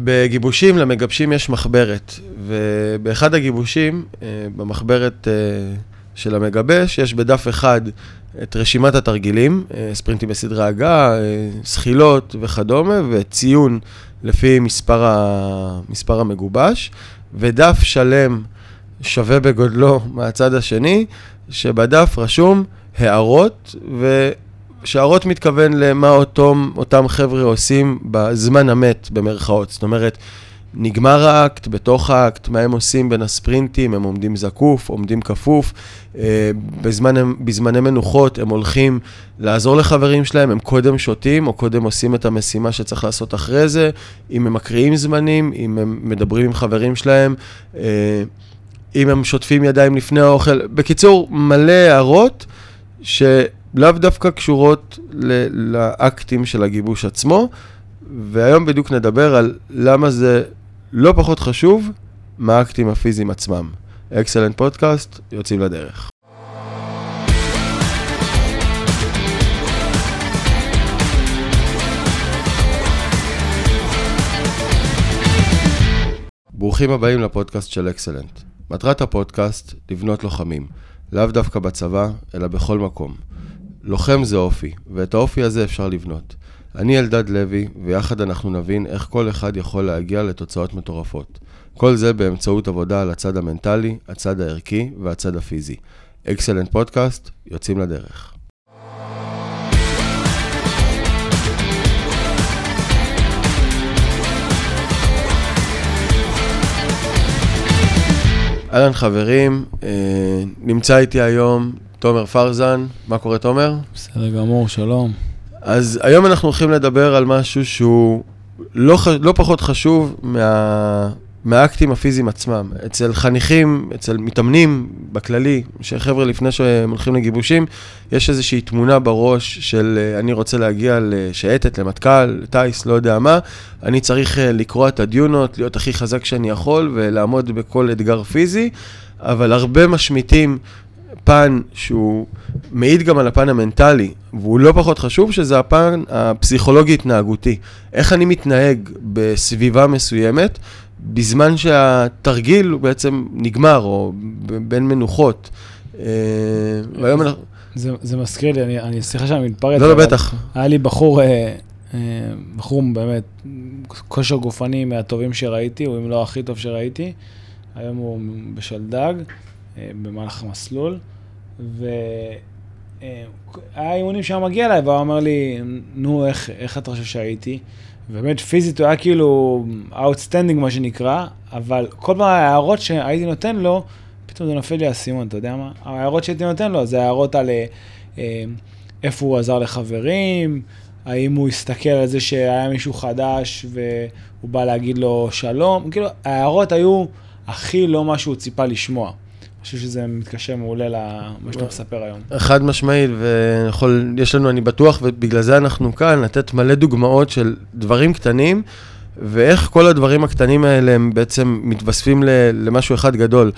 בגיבושים למגבשים יש מחברת, ובאחד הגיבושים, אה, במחברת אה, של המגבש, יש בדף אחד את רשימת התרגילים, אה, ספרינטים בסדרי הגה, זחילות וכדומה, וציון לפי מספר, ה... מספר המגובש, ודף שלם שווה בגודלו מהצד השני, שבדף רשום הערות, ו... שהערות מתכוון למה אותם, אותם חבר'ה עושים בזמן המת, במרכאות. זאת אומרת, נגמר האקט, בתוך האקט, מה הם עושים בין הספרינטים, הם עומדים זקוף, עומדים כפוף, אה, בזמן, בזמני מנוחות הם הולכים לעזור לחברים שלהם, הם קודם שותים או קודם עושים את המשימה שצריך לעשות אחרי זה, אם הם מקריאים זמנים, אם הם מדברים עם חברים שלהם, אה, אם הם שוטפים ידיים לפני האוכל. בקיצור, מלא הערות שלאו דווקא קשורות לאקטים של הגיבוש עצמו, והיום בדיוק נדבר על למה זה לא פחות חשוב מהאקטים הפיזיים עצמם. אקסלנט פודקאסט, יוצאים לדרך. ברוכים הבאים לפודקאסט של אקסלנט. מטרת הפודקאסט, לבנות לוחמים. לאו דווקא בצבא, אלא בכל מקום. לוחם זה אופי, ואת האופי הזה אפשר לבנות. אני אלדד לוי, ויחד אנחנו נבין איך כל אחד יכול להגיע לתוצאות מטורפות. כל זה באמצעות עבודה על הצד המנטלי, הצד הערכי והצד הפיזי. אקסלנט פודקאסט, יוצאים לדרך. אהלן חברים, אה, נמצא איתי היום תומר פרזן. מה קורה תומר? בסדר גמור, שלום. אז היום אנחנו הולכים לדבר על משהו שהוא לא, לא פחות חשוב מה, מהאקטים הפיזיים עצמם. אצל חניכים, אצל מתאמנים בכללי, שחבר'ה לפני שהם הולכים לגיבושים, יש איזושהי תמונה בראש של אה, אני רוצה להגיע לשייטת, למטכ"ל, לטיס, לא יודע מה, אני צריך אה, לקרוע את הדיונות, להיות הכי חזק שאני יכול ולעמוד בכל אתגר פיזי, אבל הרבה משמיטים פן שהוא מעיד גם על הפן המנטלי, והוא לא פחות חשוב, שזה הפן הפסיכולוגי-התנהגותי. איך אני מתנהג בסביבה מסוימת, בזמן שהתרגיל הוא בעצם נגמר, או בין מנוחות. אה, והיום אנחנו... זה, זה מזכיר לי, אני, אני סליחה שאני מתפרץ. לא, לא, בטח. היה לי בחור, אה, אה, בחור באמת, כושר גופני מהטובים שראיתי, הוא אם לא הכי טוב שראיתי. היום הוא בשלדג, במהלך המסלול, והיה אימונים שהיה מגיע אליי, והוא אמר לי, נו, איך, איך אתה חושב שהייתי? ובאמת פיזית הוא היה כאילו outstanding מה שנקרא, אבל כל פעם ההערות שהייתי נותן לו, פתאום זה נופל לי האסימון, אתה יודע מה? ההערות שהייתי נותן לו זה הערות על אה, אה, איפה הוא עזר לחברים, האם הוא הסתכל על זה שהיה מישהו חדש והוא בא להגיד לו שלום, כאילו ההערות היו הכי לא מה שהוא ציפה לשמוע. חושב שזה מתקשר מעולה למה שאתה מספר היום. חד משמעית, ויש לנו, אני בטוח, ובגלל זה אנחנו כאן, לתת מלא דוגמאות של דברים קטנים, ואיך כל הדברים הקטנים האלה הם בעצם מתווספים למשהו אחד גדול.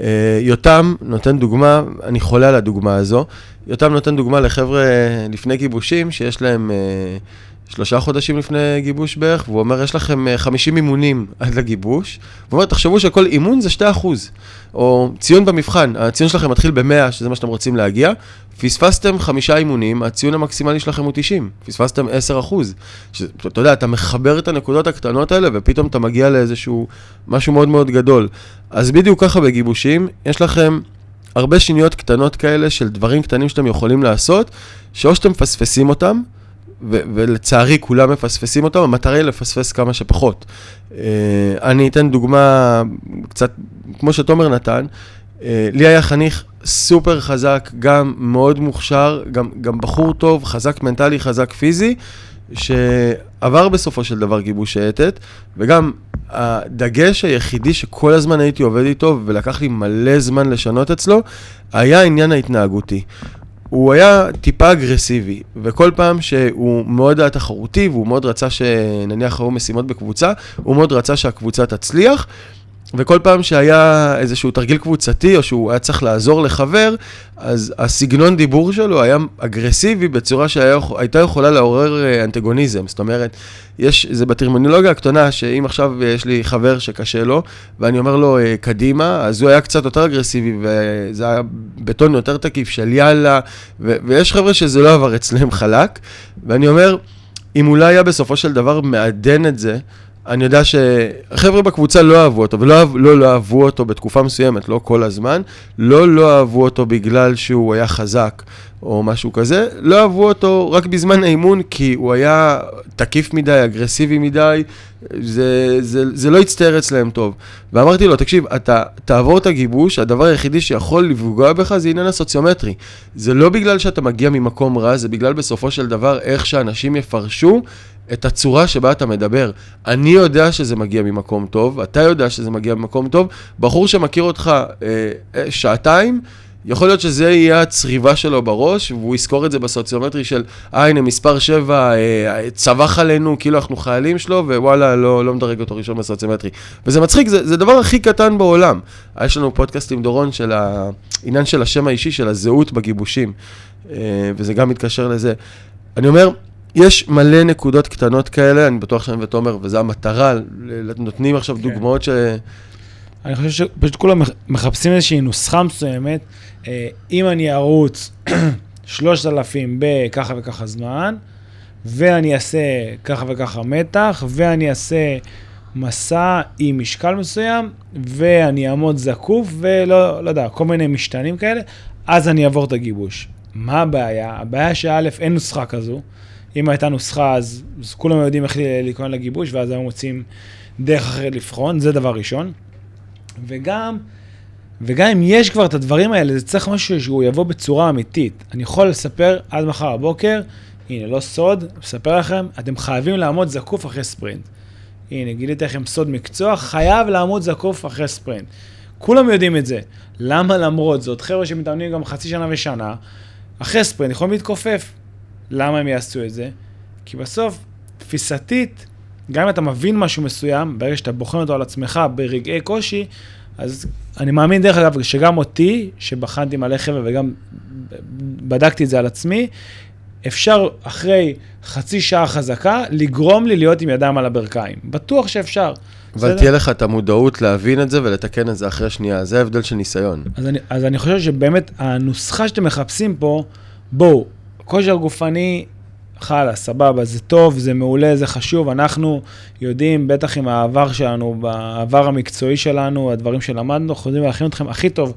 אה, יותם נותן דוגמה, אני חולה על הדוגמה הזו, יותם נותן דוגמה לחבר'ה לפני גיבושים, שיש להם... שלושה חודשים לפני גיבוש בערך, והוא אומר, יש לכם 50 אה, אימונים עד לגיבוש. הוא אומר, תחשבו שכל אימון זה 2 אחוז, או ציון במבחן, הציון שלכם מתחיל ב-100, שזה מה שאתם רוצים להגיע, פספסתם חמישה אימונים, הציון המקסימלי שלכם הוא 90, פספסתם 10 אחוז. אתה יודע, אתה מחבר את הנקודות הקטנות האלה, ופתאום אתה מגיע לאיזשהו משהו מאוד מאוד גדול. אז בדיוק ככה בגיבושים, יש לכם... הרבה שניות קטנות כאלה של דברים קטנים שאתם יכולים לעשות, שאו שאתם מפספסים אותם, ולצערי כולם מפספסים אותם, המטרה היא לפספס כמה שפחות. Uh, אני אתן דוגמה קצת, כמו שתומר נתן, uh, לי היה חניך סופר חזק, גם מאוד מוכשר, גם, גם בחור טוב, חזק מנטלי, חזק פיזי, שעבר בסופו של דבר גיבוש שייטת, וגם הדגש היחידי שכל הזמן הייתי עובד איתו, ולקח לי מלא זמן לשנות אצלו, היה העניין ההתנהגותי. הוא היה טיפה אגרסיבי, וכל פעם שהוא מאוד היה תחרותי, והוא מאוד רצה שנניח היו משימות בקבוצה, הוא מאוד רצה שהקבוצה תצליח, וכל פעם שהיה איזשהו תרגיל קבוצתי, או שהוא היה צריך לעזור לחבר, אז הסגנון דיבור שלו היה אגרסיבי בצורה שהייתה יכולה לעורר אה, אנטגוניזם. זאת אומרת, יש, זה בטרמינולוגיה הקטנה, שאם עכשיו יש לי חבר שקשה לו, ואני אומר לו אה, קדימה, אז הוא היה קצת יותר אגרסיבי, וזה היה בטון יותר תקיף של יאללה, ו- ויש חבר'ה שזה לא עבר אצלם חלק, ואני אומר, אם אולי היה בסופו של דבר מעדן את זה, אני יודע שחבר'ה בקבוצה לא אהבו אותו, ולא לא, לא אהבו אותו בתקופה מסוימת, לא כל הזמן, לא לא אהבו אותו בגלל שהוא היה חזק או משהו כזה, לא אהבו אותו רק בזמן האימון כי הוא היה תקיף מדי, אגרסיבי מדי, זה, זה, זה לא הצטייר אצלם טוב. ואמרתי לו, תקשיב, אתה תעבור את הגיבוש, הדבר היחידי שיכול לפגוע בך זה עניין הסוציומטרי. זה לא בגלל שאתה מגיע ממקום רע, זה בגלל בסופו של דבר איך שאנשים יפרשו את הצורה שבה אתה מדבר. אני יודע שזה מגיע ממקום טוב, אתה יודע שזה מגיע ממקום טוב, בחור שמכיר אותך אה, אה, שעתיים, יכול להיות שזה יהיה הצריבה שלו בראש, והוא יזכור את זה בסוציומטרי של, אה, הנה, מספר 7 אה, צבח עלינו, כאילו אנחנו חיילים שלו, ווואלה, לא, לא מדרג אותו ראשון בסוציומטרי. וזה מצחיק, זה, זה דבר הכי קטן בעולם. יש לנו פודקאסט עם דורון של העניין של השם האישי, של הזהות בגיבושים, אה, וזה גם מתקשר לזה. אני אומר, יש מלא נקודות קטנות כאלה, אני בטוח שאני ותומר, וזו המטרה, נותנים עכשיו כן. דוגמאות ש... אני חושב שפשוט כולם מחפשים איזושהי נוסחה מסוימת. אה, אם אני ארוץ 3,000 בככה וככה זמן, ואני אעשה ככה וככה מתח, ואני אעשה מסע עם משקל מסוים, ואני אעמוד זקוף, ולא לא יודע, כל מיני משתנים כאלה, אז אני אעבור את הגיבוש. מה הבעיה? הבעיה שא', אין נוסחה כזו. אם הייתה נוסחה, אז, אז כולם יודעים איך להיכונן לגיבוש, ואז היו מוצאים דרך אחרת לבחון, זה דבר ראשון. וגם, וגם אם יש כבר את הדברים האלה, זה צריך משהו שהוא יבוא בצורה אמיתית. אני יכול לספר עד מחר בבוקר, הנה, לא סוד, אספר לכם, אתם חייבים לעמוד זקוף אחרי ספרינט. הנה, גיליתי לכם סוד מקצוע, חייב לעמוד זקוף אחרי ספרינט. כולם יודעים את זה. למה למרות זאת, חבר'ה שמתאמנים גם חצי שנה ושנה, אחרי ספרינט יכולים להתכופף. למה הם יעשו את זה? כי בסוף, תפיסתית, גם אם אתה מבין משהו מסוים, ברגע שאתה בוחן אותו על עצמך ברגעי קושי, אז אני מאמין, דרך אגב, שגם אותי, שבחנתי מלא חבר'ה וגם בדקתי את זה על עצמי, אפשר אחרי חצי שעה חזקה לגרום לי להיות עם ידיים על הברכיים. בטוח שאפשר. אבל בסדר? תהיה לך את המודעות להבין את זה ולתקן את זה אחרי שנייה, זה ההבדל של ניסיון. אז אני, אז אני חושב שבאמת הנוסחה שאתם מחפשים פה, בואו, כושר גופני, חלה, סבבה, זה טוב, זה מעולה, זה חשוב. אנחנו יודעים, בטח עם העבר שלנו, בעבר המקצועי שלנו, הדברים שלמדנו, אנחנו יודעים להכין אתכם הכי טוב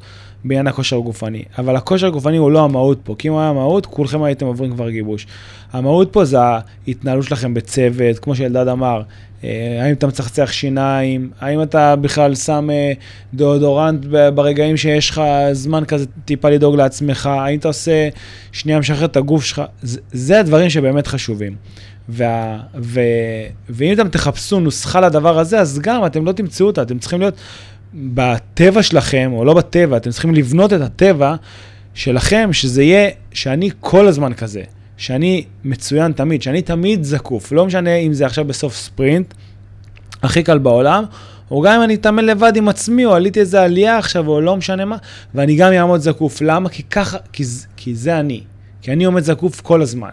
בעניין הכושר הגופני. אבל הכושר הגופני הוא לא המהות פה, כי אם הוא היה המהות, כולכם הייתם עוברים כבר גיבוש. המהות פה זה ההתנהלות שלכם בצוות, כמו שאלדד אמר, אה, האם אתה מצחצח שיניים, האם אתה בכלל שם אה, דאודורנט ברגעים שיש לך זמן כזה טיפה לדאוג לעצמך, האם אתה עושה שנייה משחרר את הגוף שלך, זה, הדברים שבאמת חשובים. וה, ו, ואם אתם תחפשו נוסחה לדבר הזה, אז גם אתם לא תמצאו אותה, אתם צריכים להיות בטבע שלכם, או לא בטבע, אתם צריכים לבנות את הטבע שלכם, שזה יהיה, שאני כל הזמן כזה. שאני מצוין תמיד, שאני תמיד זקוף, לא משנה אם זה עכשיו בסוף ספרינט, הכי קל בעולם, או גם אם אני אתאמן לבד עם עצמי, או עליתי איזה עלייה עכשיו, או לא משנה מה, ואני גם אעמוד זקוף. למה? כי ככה, כי, כי זה אני. כי אני עומד זקוף כל הזמן.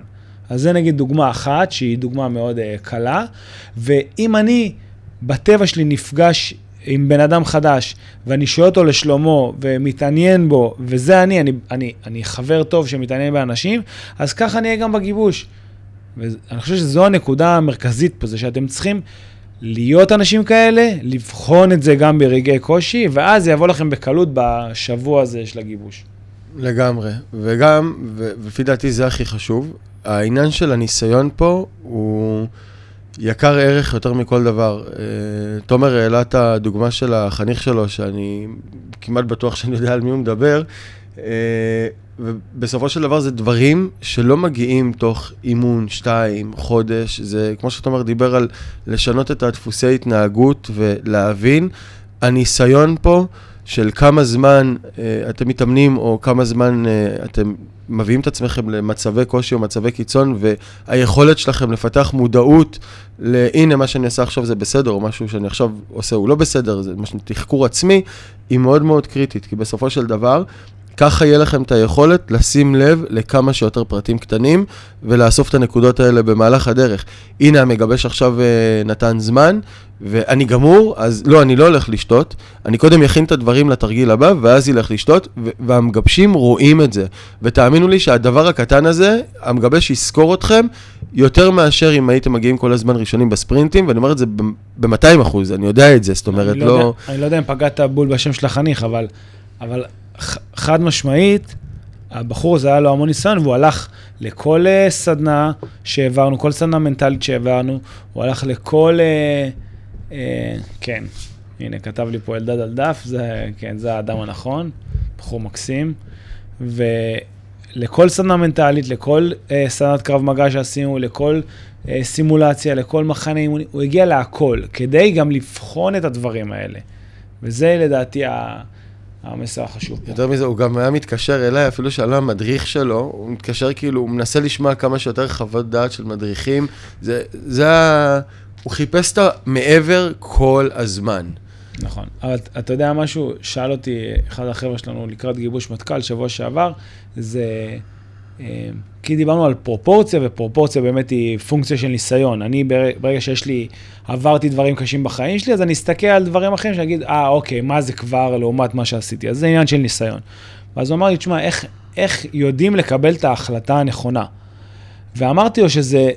אז זה נגיד דוגמה אחת, שהיא דוגמה מאוד uh, קלה, ואם אני בטבע שלי נפגש עם בן אדם חדש, ואני שואל אותו לשלומו, ומתעניין בו, וזה אני, אני, אני, אני חבר טוב שמתעניין באנשים, אז ככה אני אהיה גם בגיבוש. ואני חושב שזו הנקודה המרכזית פה, זה שאתם צריכים להיות אנשים כאלה, לבחון את זה גם ברגעי קושי, ואז זה יבוא לכם בקלות בשבוע הזה של הגיבוש. לגמרי, וגם, ולפי דעתי זה הכי חשוב, העניין של הניסיון פה הוא... יקר ערך יותר מכל דבר. אה, תומר העלה את הדוגמה של החניך שלו, שאני כמעט בטוח שאני יודע על מי הוא מדבר, אה, ובסופו של דבר זה דברים שלא מגיעים תוך אימון, שתיים, חודש, זה כמו שתומר דיבר על לשנות את הדפוסי התנהגות ולהבין, הניסיון פה של כמה זמן אה, אתם מתאמנים, או כמה זמן אתם מביאים את עצמכם למצבי קושי או מצבי קיצון, והיכולת שלכם לפתח מודעות להנה, מה שאני עושה עכשיו זה בסדר, או משהו שאני עכשיו עושה הוא לא בסדר, זה מה תחקור עצמי, היא מאוד מאוד קריטית, כי בסופו של דבר, ככה יהיה לכם את היכולת לשים לב לכמה שיותר פרטים קטנים ולאסוף את הנקודות האלה במהלך הדרך. הנה, המגבש עכשיו אה, נתן זמן, ואני גמור, אז לא, אני לא הולך לשתות, אני קודם אכין את הדברים לתרגיל הבא, ואז ילך לשתות, והמגבשים רואים את זה. ותאמינו לי שהדבר הקטן הזה, המגבש יזכור אתכם יותר מאשר אם הייתם מגיעים כל הזמן ראשונים בספרינטים, ואני אומר את זה ב-200 אחוז, אני יודע את זה, זאת אומרת, אני לא... יודע, אני לא יודע אם פגעת בול בשם של החניך, אבל, אבל חד משמעית, הבחור הזה היה לו המון ניסיון, והוא הלך לכל uh, סדנה שהעברנו, כל סדנה מנטלית שהעברנו, הוא הלך לכל... Uh, uh, כן, הנה, כתב לי פה אלדד על דף, זה, כן, זה האדם הנכון, בחור מקסים. ולכל סדנה מנטלית, לכל uh, סדנת קרב מגע שעשינו, לכל uh, סימולציה, לכל מחנה אימונים, הוא הגיע להכל, כדי גם לבחון את הדברים האלה. וזה לדעתי ה... המסר החשוב. יותר מזה, הוא גם היה מתקשר אליי, אפילו שעלה המדריך שלו, הוא מתקשר כאילו, הוא מנסה לשמוע כמה שיותר חוות דעת של מדריכים. זה, זה ה... הוא חיפש את המעבר כל הזמן. נכון. אבל אתה יודע משהו, שאל אותי אחד החבר'ה שלנו לקראת גיבוש מטכ"ל שבוע שעבר, זה... אה, כי דיברנו על פרופורציה, ופרופורציה באמת היא פונקציה של ניסיון. אני, ברגע שיש לי, עברתי דברים קשים בחיים שלי, אז אני אסתכל על דברים אחרים, שאני אגיד, אה, אוקיי, מה זה כבר לעומת מה שעשיתי? אז זה עניין של ניסיון. ואז הוא אמר לי, תשמע, איך, איך יודעים לקבל את ההחלטה הנכונה? ואמרתי לו שזה,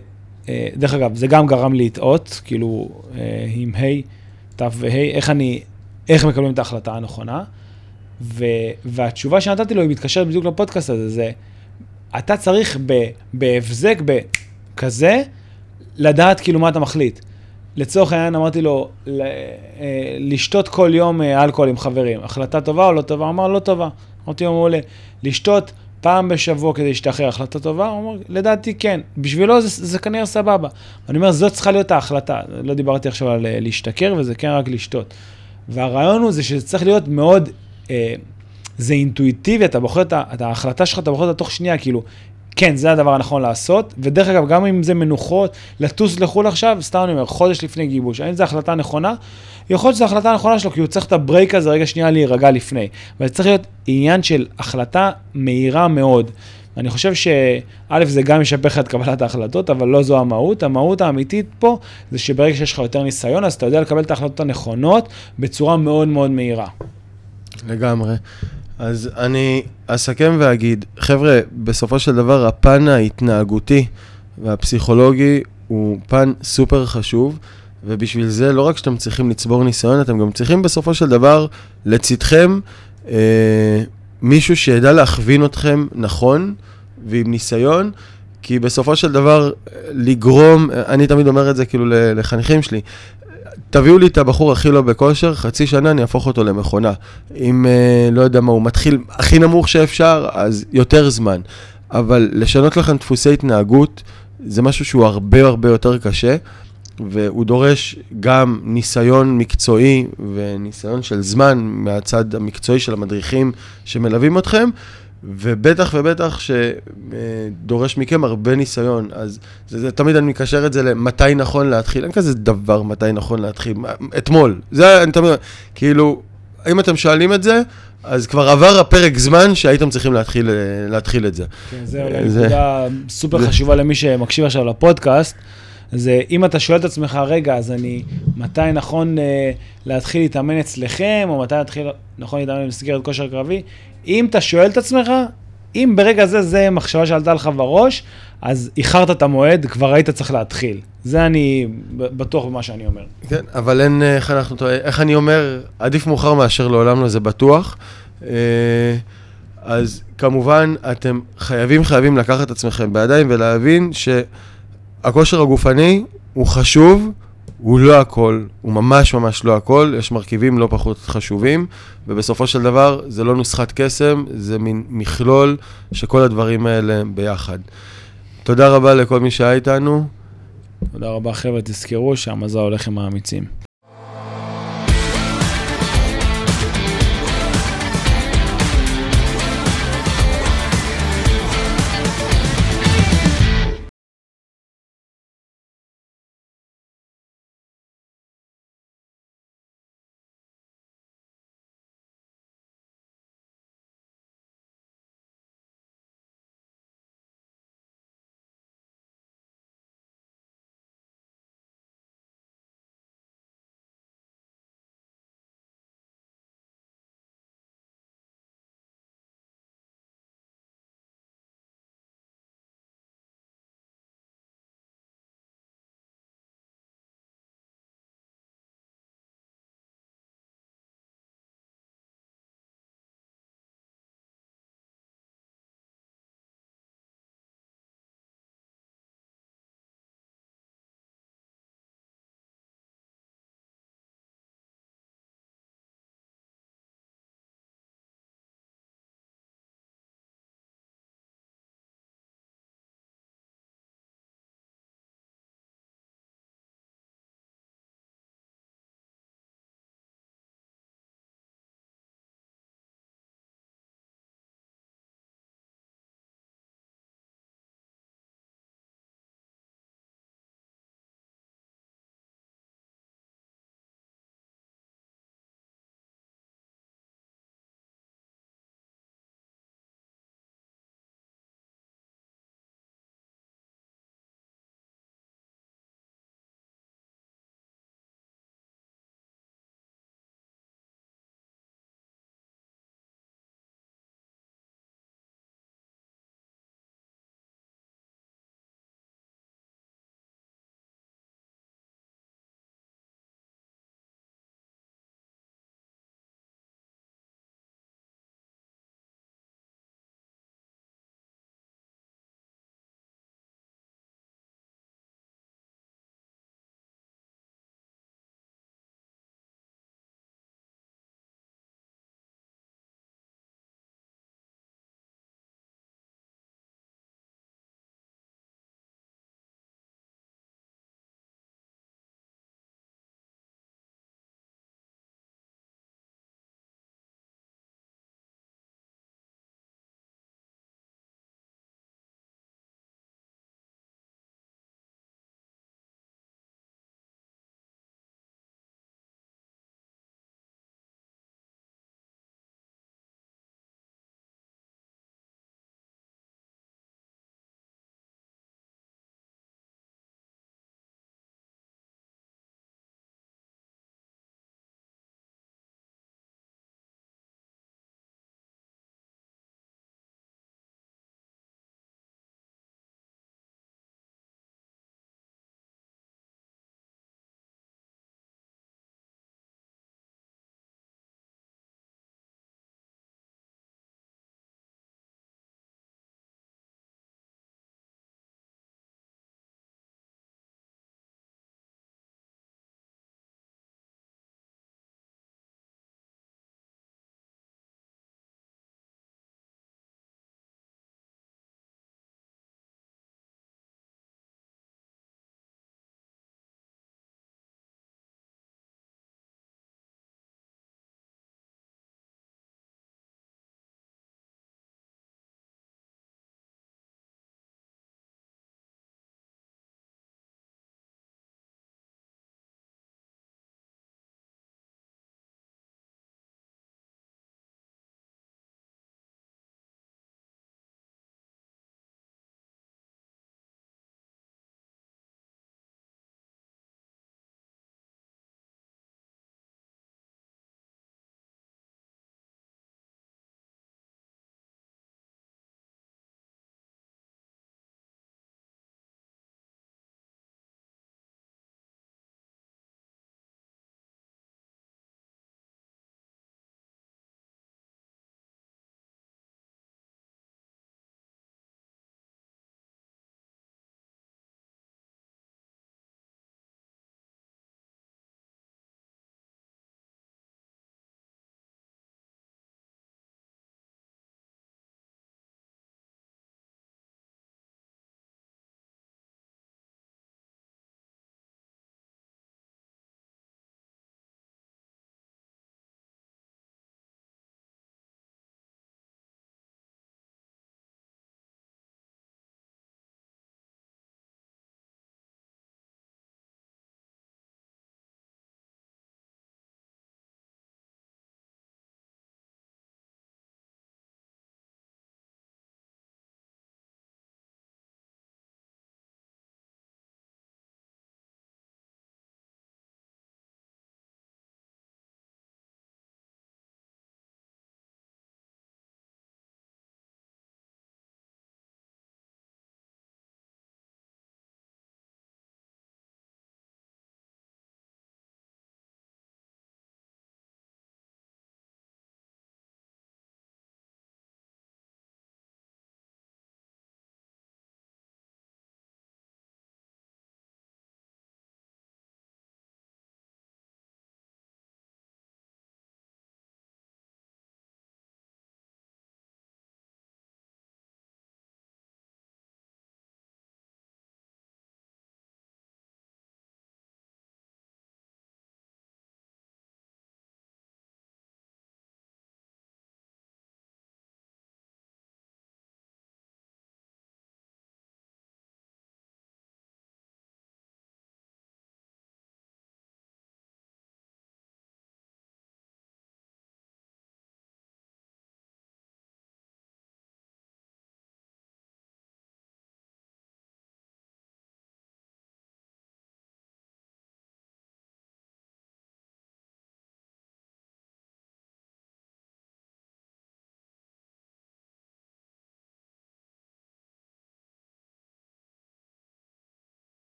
אה, דרך אגב, זה גם גרם לי לטעות, כאילו, אה, עם ה', ת' וה', איך אני, איך מקבלים את ההחלטה הנכונה. ו, והתשובה שנתתי לו, היא מתקשרת בדיוק לפודקאסט הזה, זה, אתה צריך בהבזק, בכזה, לדעת כאילו מה אתה מחליט. לצורך העניין אמרתי לו, אה, לשתות כל יום אה, אלכוהול עם חברים, החלטה טובה או לא טובה? הוא אמר, לא טובה. אמרתי לו, מעולה. לשתות פעם בשבוע כדי להשתחרר, החלטה טובה? הוא אמר, לדעתי כן. בשבילו זה, זה כנראה סבבה. אני אומר, זאת צריכה להיות ההחלטה. לא דיברתי עכשיו על אה, להשתכר, וזה כן רק לשתות. והרעיון הוא זה שזה צריך להיות מאוד... אה, זה אינטואיטיבי, אתה בוחר את ההחלטה שלך, אתה בוחר אותה תוך שנייה, כאילו, כן, זה הדבר הנכון לעשות, ודרך אגב, גם אם זה מנוחות, לטוס לחו"ל עכשיו, סתם אני אומר, חודש לפני גיבוש, האם זו החלטה נכונה? יכול להיות שזו החלטה נכונה שלו, כי הוא צריך את הברייק הזה רגע שנייה להירגע לפני. אבל זה צריך להיות עניין של החלטה מהירה מאוד. אני חושב שא', זה גם ישפר לך את קבלת ההחלטות, אבל לא זו המהות. המהות האמיתית פה זה שברגע שיש לך יותר ניסיון, אז אתה יודע לקבל את ההחלטות הנכונות בצורה מאוד מאוד מהירה. לגמרי. אז אני אסכם ואגיד, חבר'ה, בסופו של דבר הפן ההתנהגותי והפסיכולוגי הוא פן סופר חשוב, ובשביל זה לא רק שאתם צריכים לצבור ניסיון, אתם גם צריכים בסופו של דבר לצדכם אה, מישהו שידע להכווין אתכם נכון ועם ניסיון, כי בסופו של דבר לגרום, אני תמיד אומר את זה כאילו לחניכים שלי, תביאו לי את הבחור הכי לא בכושר, חצי שנה אני אהפוך אותו למכונה. אם, אה, לא יודע מה, הוא מתחיל הכי נמוך שאפשר, אז יותר זמן. אבל לשנות לכם דפוסי התנהגות, זה משהו שהוא הרבה הרבה יותר קשה, והוא דורש גם ניסיון מקצועי וניסיון של זמן מהצד המקצועי של המדריכים שמלווים אתכם, ובטח ובטח שדורש מכם הרבה ניסיון. אז זה, זה, תמיד אני מקשר את זה למתי נכון להתחיל. אין כזה דבר מתי נכון להתחיל. אתמול. זה, אני תמיד, כאילו, אם אתם שואלים את זה, אז כבר עבר הפרק זמן שהייתם צריכים להתחיל, להתחיל את זה. כן, זה אולי זה... נקודה סופר זה... חשובה למי שמקשיב עכשיו לפודקאסט. זה אם אתה שואל את עצמך, רגע, אז אני, מתי נכון uh, להתחיל להתאמן אצלכם, או מתי להתחיל, נכון להתאמן במסגרת כושר קרבי, אם אתה שואל את עצמך, אם ברגע זה, זה מחשבה שעלתה לך בראש, אז איחרת את המועד, כבר היית צריך להתחיל. זה אני בטוח במה שאני אומר. כן, אבל אין, אה, איך אנחנו איך אני אומר, עדיף מאוחר מאשר לעולם לא, זה בטוח. אה, אז כמובן, אתם חייבים, חייבים לקחת את עצמכם בידיים ולהבין שהכושר הגופני הוא חשוב, הוא לא הכל, הוא ממש ממש לא הכל, יש מרכיבים לא פחות חשובים, ובסופו של דבר זה לא נוסחת קסם, זה מין מכלול שכל הדברים האלה ביחד. תודה רבה לכל מי שהיה איתנו. תודה רבה חבר'ה, תזכרו שהמזל הולך עם האמיצים.